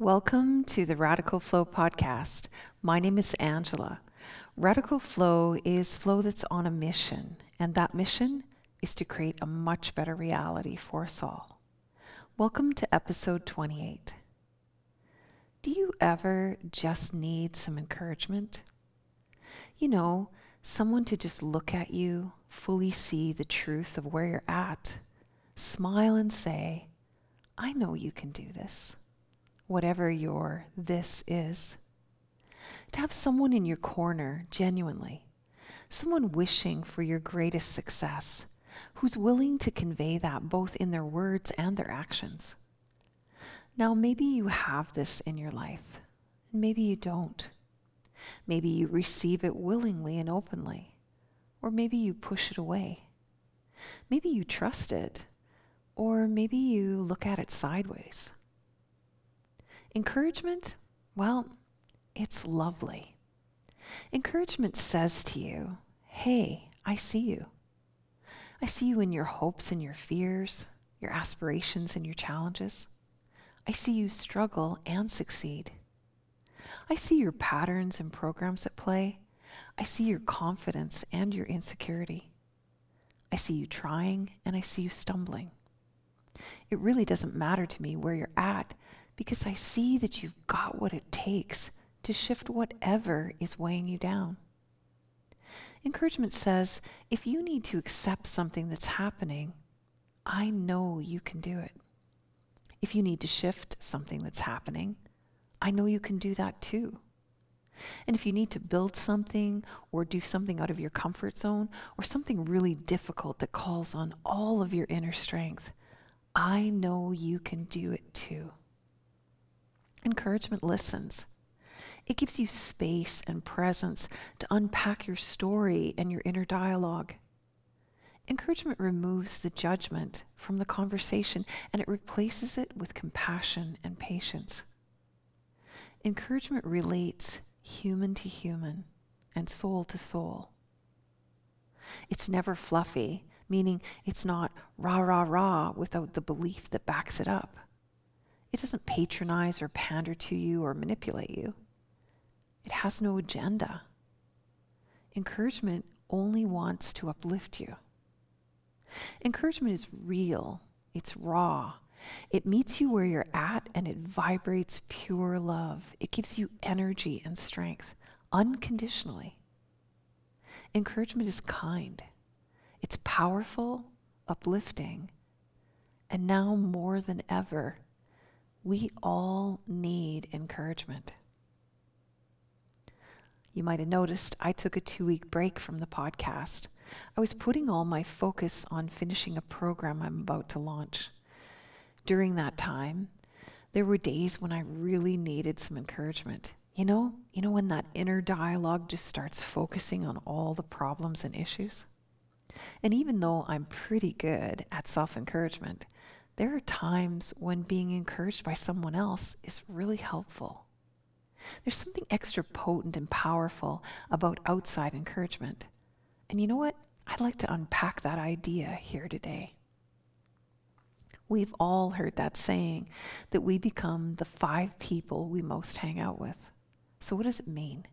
Welcome to the Radical Flow podcast. My name is Angela. Radical Flow is flow that's on a mission, and that mission is to create a much better reality for us all. Welcome to episode 28. Do you ever just need some encouragement? You know, someone to just look at you, fully see the truth of where you're at, smile and say, I know you can do this whatever your this is. To have someone in your corner genuinely, someone wishing for your greatest success, who's willing to convey that both in their words and their actions. Now, maybe you have this in your life, and maybe you don't. Maybe you receive it willingly and openly, or maybe you push it away. Maybe you trust it, or maybe you look at it sideways. Encouragement, well, it's lovely. Encouragement says to you, hey, I see you. I see you in your hopes and your fears, your aspirations and your challenges. I see you struggle and succeed. I see your patterns and programs at play. I see your confidence and your insecurity. I see you trying and I see you stumbling. It really doesn't matter to me where you're at because I see that you've got what it takes to shift whatever is weighing you down. Encouragement says if you need to accept something that's happening, I know you can do it. If you need to shift something that's happening, I know you can do that too. And if you need to build something or do something out of your comfort zone or something really difficult that calls on all of your inner strength, I know you can do it too. Encouragement listens. It gives you space and presence to unpack your story and your inner dialogue. Encouragement removes the judgment from the conversation and it replaces it with compassion and patience. Encouragement relates human to human and soul to soul. It's never fluffy, meaning it's not rah, rah, rah without the belief that backs it up. It doesn't patronize or pander to you or manipulate you. It has no agenda. Encouragement only wants to uplift you. Encouragement is real, it's raw. It meets you where you're at and it vibrates pure love. It gives you energy and strength unconditionally. Encouragement is kind, it's powerful, uplifting, and now more than ever, we all need encouragement. You might have noticed I took a two week break from the podcast. I was putting all my focus on finishing a program I'm about to launch. During that time, there were days when I really needed some encouragement. You know, you know when that inner dialogue just starts focusing on all the problems and issues? And even though I'm pretty good at self-encouragement, there are times when being encouraged by someone else is really helpful. There's something extra potent and powerful about outside encouragement. And you know what? I'd like to unpack that idea here today. We've all heard that saying that we become the five people we most hang out with. So, what does it mean?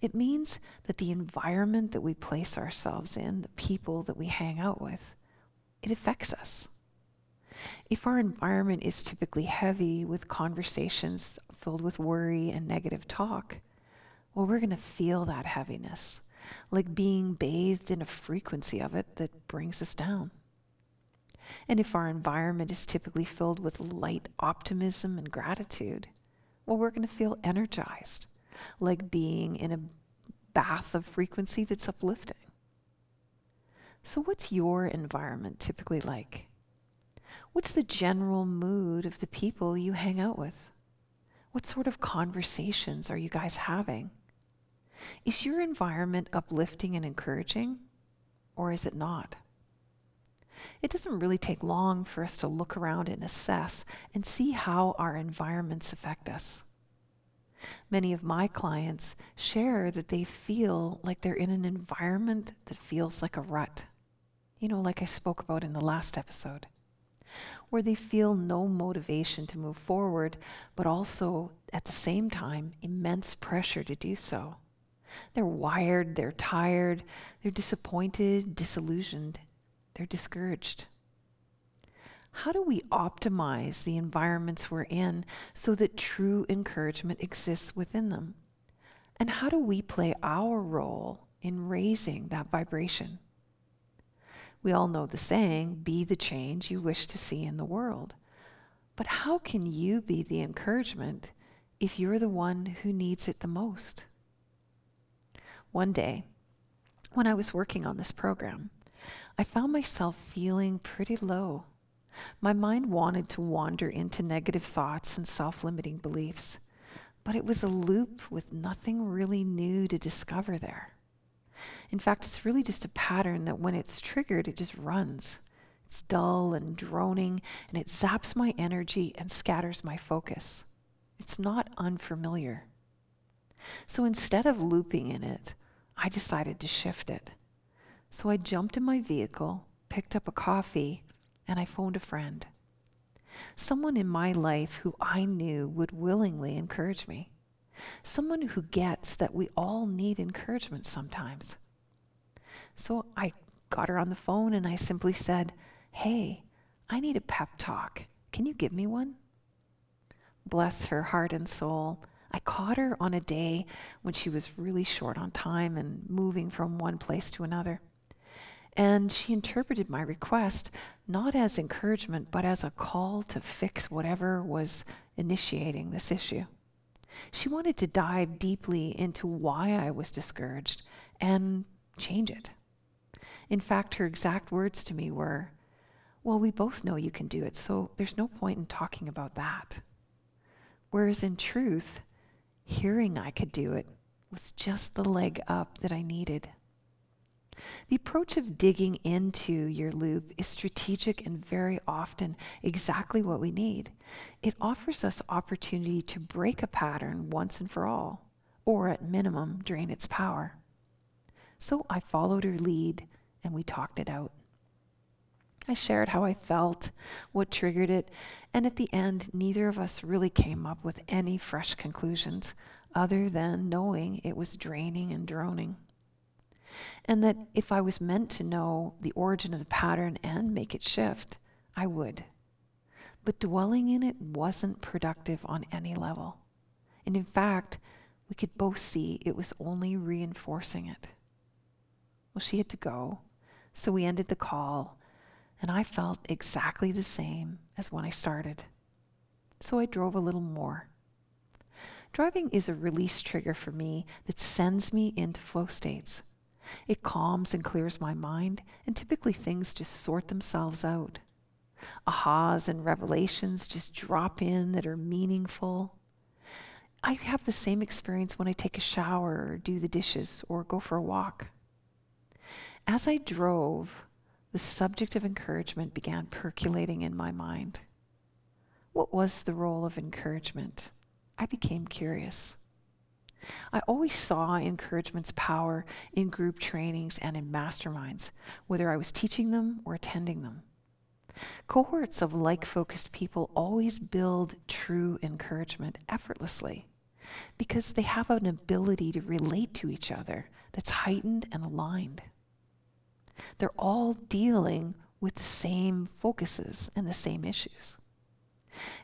It means that the environment that we place ourselves in, the people that we hang out with, it affects us. If our environment is typically heavy with conversations filled with worry and negative talk, well, we're going to feel that heaviness, like being bathed in a frequency of it that brings us down. And if our environment is typically filled with light optimism and gratitude, well, we're going to feel energized, like being in a bath of frequency that's uplifting. So, what's your environment typically like? What's the general mood of the people you hang out with? What sort of conversations are you guys having? Is your environment uplifting and encouraging, or is it not? It doesn't really take long for us to look around and assess and see how our environments affect us. Many of my clients share that they feel like they're in an environment that feels like a rut. You know, like I spoke about in the last episode. Where they feel no motivation to move forward, but also at the same time, immense pressure to do so. They're wired, they're tired, they're disappointed, disillusioned, they're discouraged. How do we optimize the environments we're in so that true encouragement exists within them? And how do we play our role in raising that vibration? We all know the saying, be the change you wish to see in the world. But how can you be the encouragement if you're the one who needs it the most? One day, when I was working on this program, I found myself feeling pretty low. My mind wanted to wander into negative thoughts and self limiting beliefs, but it was a loop with nothing really new to discover there. In fact, it's really just a pattern that when it's triggered, it just runs. It's dull and droning, and it zaps my energy and scatters my focus. It's not unfamiliar. So instead of looping in it, I decided to shift it. So I jumped in my vehicle, picked up a coffee, and I phoned a friend. Someone in my life who I knew would willingly encourage me. Someone who gets that we all need encouragement sometimes. So I got her on the phone and I simply said, Hey, I need a pep talk. Can you give me one? Bless her heart and soul. I caught her on a day when she was really short on time and moving from one place to another. And she interpreted my request not as encouragement, but as a call to fix whatever was initiating this issue. She wanted to dive deeply into why I was discouraged and change it. In fact, her exact words to me were, Well, we both know you can do it, so there's no point in talking about that. Whereas in truth, hearing I could do it was just the leg up that I needed. The approach of digging into your loop is strategic and very often exactly what we need. It offers us opportunity to break a pattern once and for all, or at minimum, drain its power. So I followed her lead and we talked it out. I shared how I felt, what triggered it, and at the end, neither of us really came up with any fresh conclusions other than knowing it was draining and droning and that if I was meant to know the origin of the pattern and make it shift, I would. But dwelling in it wasn't productive on any level. And in fact, we could both see it was only reinforcing it. Well, she had to go, so we ended the call, and I felt exactly the same as when I started. So I drove a little more. Driving is a release trigger for me that sends me into flow states. It calms and clears my mind, and typically things just sort themselves out. Ahas and revelations just drop in that are meaningful. I have the same experience when I take a shower or do the dishes or go for a walk. As I drove, the subject of encouragement began percolating in my mind. What was the role of encouragement? I became curious. I always saw encouragement's power in group trainings and in masterminds, whether I was teaching them or attending them. Cohorts of like focused people always build true encouragement effortlessly because they have an ability to relate to each other that's heightened and aligned. They're all dealing with the same focuses and the same issues.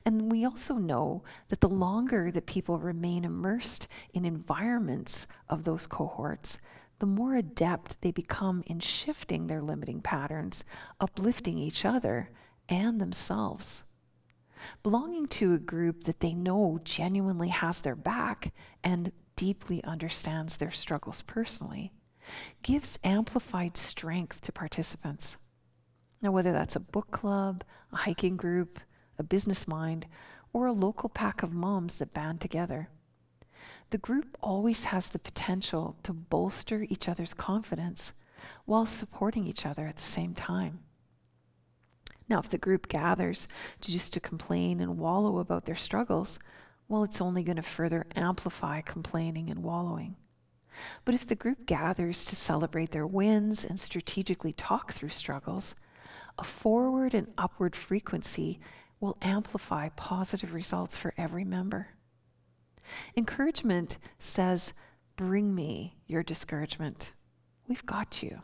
And we also know that the longer that people remain immersed in environments of those cohorts, the more adept they become in shifting their limiting patterns, uplifting each other and themselves. Belonging to a group that they know genuinely has their back and deeply understands their struggles personally gives amplified strength to participants. Now, whether that's a book club, a hiking group, a business mind, or a local pack of moms that band together. The group always has the potential to bolster each other's confidence while supporting each other at the same time. Now, if the group gathers to just to complain and wallow about their struggles, well, it's only going to further amplify complaining and wallowing. But if the group gathers to celebrate their wins and strategically talk through struggles, a forward and upward frequency will amplify positive results for every member. Encouragement says, Bring me your discouragement. We've got you.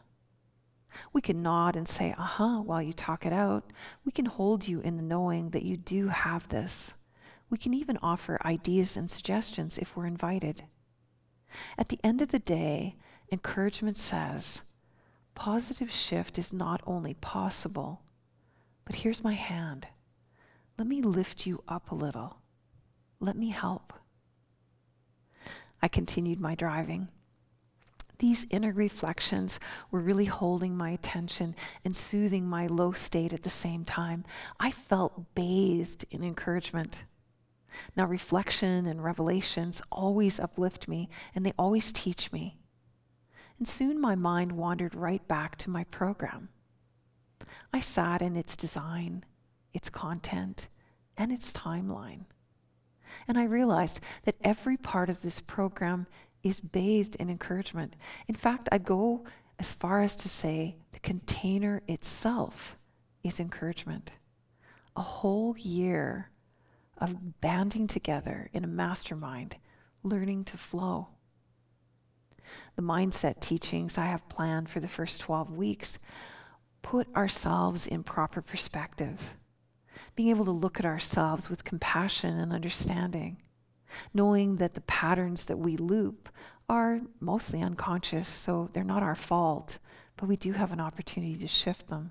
We can nod and say, uh huh, while you talk it out. We can hold you in the knowing that you do have this. We can even offer ideas and suggestions if we're invited. At the end of the day, encouragement says, positive shift is not only possible, but here's my hand. Let me lift you up a little. Let me help. I continued my driving. These inner reflections were really holding my attention and soothing my low state at the same time. I felt bathed in encouragement. Now, reflection and revelations always uplift me and they always teach me. And soon my mind wandered right back to my program. I sat in its design, its content, and its timeline. And I realized that every part of this program is bathed in encouragement. In fact, I'd go as far as to say the container itself is encouragement. A whole year of banding together in a mastermind, learning to flow. The mindset teachings I have planned for the first 12 weeks put ourselves in proper perspective being able to look at ourselves with compassion and understanding, knowing that the patterns that we loop are mostly unconscious, so they're not our fault, but we do have an opportunity to shift them.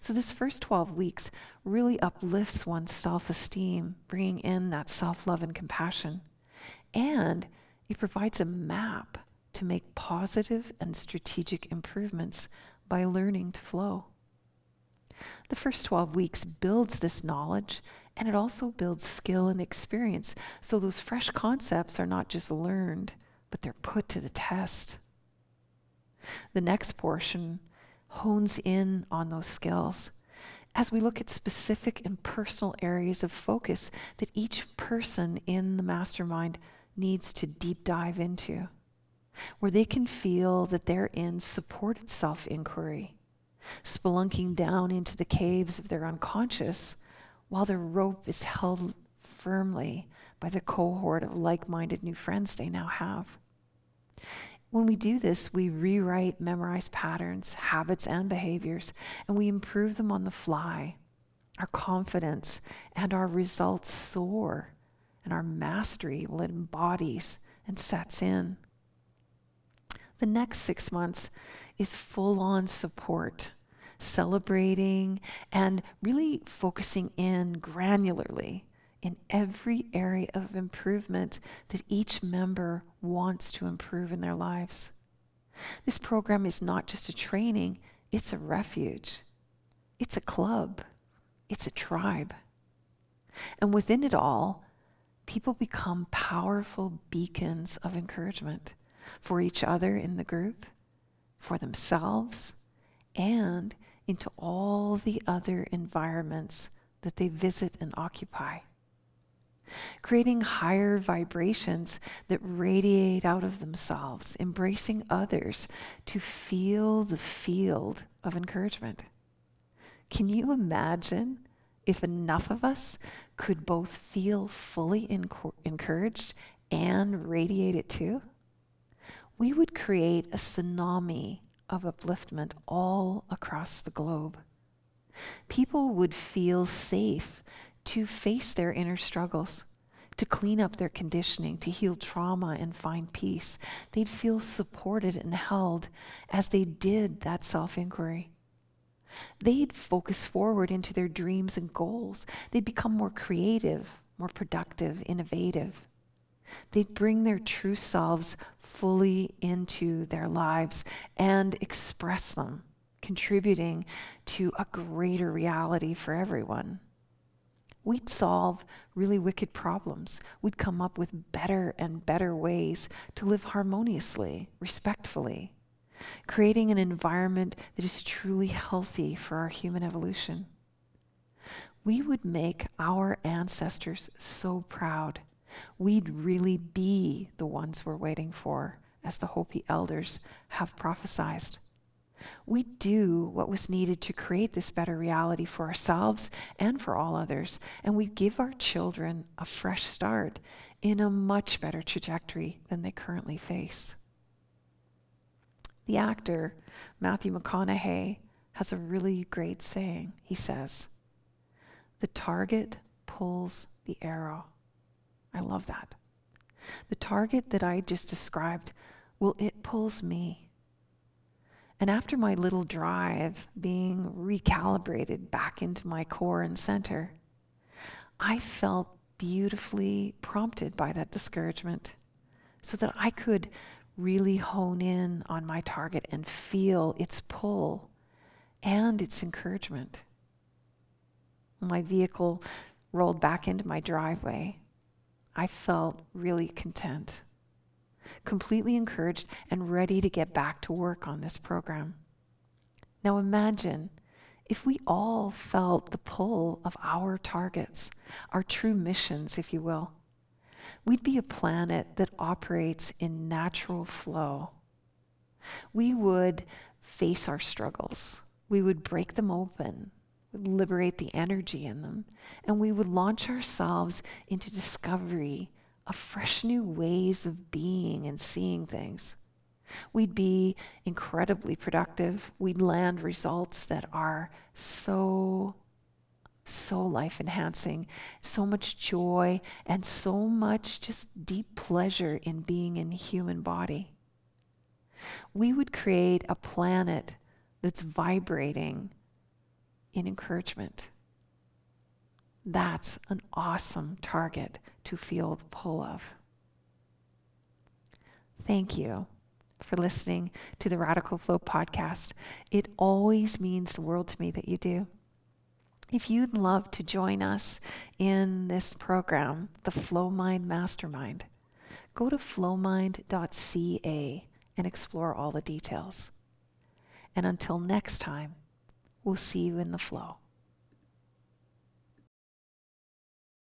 So, this first 12 weeks really uplifts one's self esteem, bringing in that self love and compassion. And it provides a map to make positive and strategic improvements by learning to flow. The first 12 weeks builds this knowledge and it also builds skill and experience. So those fresh concepts are not just learned, but they're put to the test. The next portion hones in on those skills as we look at specific and personal areas of focus that each person in the mastermind needs to deep dive into, where they can feel that they're in supported self inquiry spelunking down into the caves of their unconscious while their rope is held firmly by the cohort of like minded new friends they now have. When we do this, we rewrite memorized patterns, habits, and behaviors, and we improve them on the fly. Our confidence and our results soar, and our mastery will embodies and sets in. The next six months is full on support, celebrating, and really focusing in granularly in every area of improvement that each member wants to improve in their lives. This program is not just a training, it's a refuge, it's a club, it's a tribe. And within it all, people become powerful beacons of encouragement for each other in the group for themselves and into all the other environments that they visit and occupy. Creating higher vibrations that radiate out of themselves, embracing others to feel the field of encouragement. Can you imagine if enough of us could both feel fully encouraged and radiate it too? we would create a tsunami of upliftment all across the globe. People would feel safe to face their inner struggles, to clean up their conditioning, to heal trauma and find peace. They'd feel supported and held as they did that self inquiry. They'd focus forward into their dreams and goals. They'd become more creative, more productive, innovative. They'd bring their true selves fully into their lives and express them, contributing to a greater reality for everyone. We'd solve really wicked problems. We'd come up with better and better ways to live harmoniously, respectfully, creating an environment that is truly healthy for our human evolution. We would make our ancestors so proud we'd really be the ones we're waiting for, as the Hopi elders have prophesied. We do what was needed to create this better reality for ourselves and for all others, and we give our children a fresh start in a much better trajectory than they currently face. The actor, Matthew McConaughey, has a really great saying. He says, The target pulls the arrow. I love that. The target that I just described, well, it pulls me. And after my little drive being recalibrated back into my core and center, I felt beautifully prompted by that discouragement so that I could really hone in on my target and feel its pull and its encouragement. My vehicle rolled back into my driveway. I felt really content, completely encouraged, and ready to get back to work on this program. Now imagine if we all felt the pull of our targets, our true missions, if you will. We'd be a planet that operates in natural flow. We would face our struggles we would break them open, liberate the energy in them, and we would launch ourselves into discovery of fresh new ways of being and seeing things. We'd be incredibly productive. We'd land results that are so, so life enhancing, so much joy, and so much just deep pleasure in being in the human body. We would create a planet that's vibrating in encouragement. That's an awesome target to feel the pull of. Thank you for listening to the Radical Flow podcast. It always means the world to me that you do. If you'd love to join us in this program, the Flow Mind Mastermind, go to flowmind.ca and explore all the details. And until next time, we'll see you in the flow.